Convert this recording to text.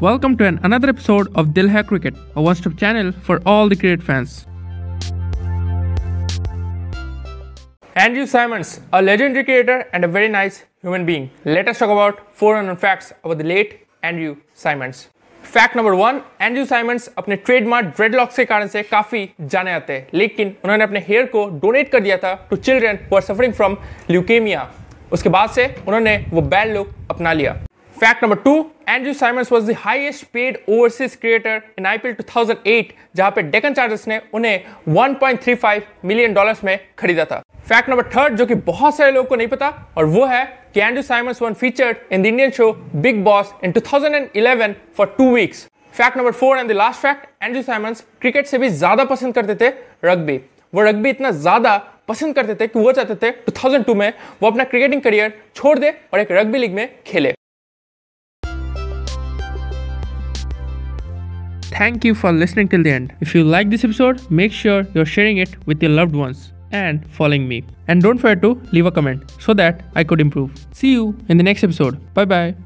Welcome to an another episode of Dil Hai Cricket, a one-stop channel for all the cricket fans. Andrew Simons, a legendary cricketer and a very nice human being. Let us talk about four unknown facts about the late Andrew Simons. Fact number one Andrew Symonds अपने trademark dreadlocks के कारण से काफ़ी जाने जाते हैं लेकिन उन्होंने अपने हेयर को डोनेट कर दिया था to children who are suffering from leukaemia उसके बाद से उन्होंने वो बैड लुक अपना लिया fact number two Andrew Symonds was the highest paid overseas creator in IPL 2008 जहाँ पे डेकन चार्जर्स ने उन्हें 1.35 मिलियन डॉलर्स में खरीदा था। फैक्ट नंबर थर्ड जो कि बहुत सारे लोगों को नहीं पता, और वो है कि Andrew Symonds one featured in the Indian show Bigg Boss in 2011 for two weeks fact number four and the last fact Andrew Symonds cricket से भी ज़्यादा पसंद करते थे रग्बी वो रग्बी इतना ज़्यादा पसंद करते थे कि वो चाहते थे 2002 में वो अपना क्रिकेटिंग करियर छोड़ दे और एक रग्बी लीग में खेले। Thank you for listening till the end. If you like this episode, make sure you're sharing it with your loved ones and following me. And don't forget to leave a comment so that I could improve. See you in the next episode. Bye bye.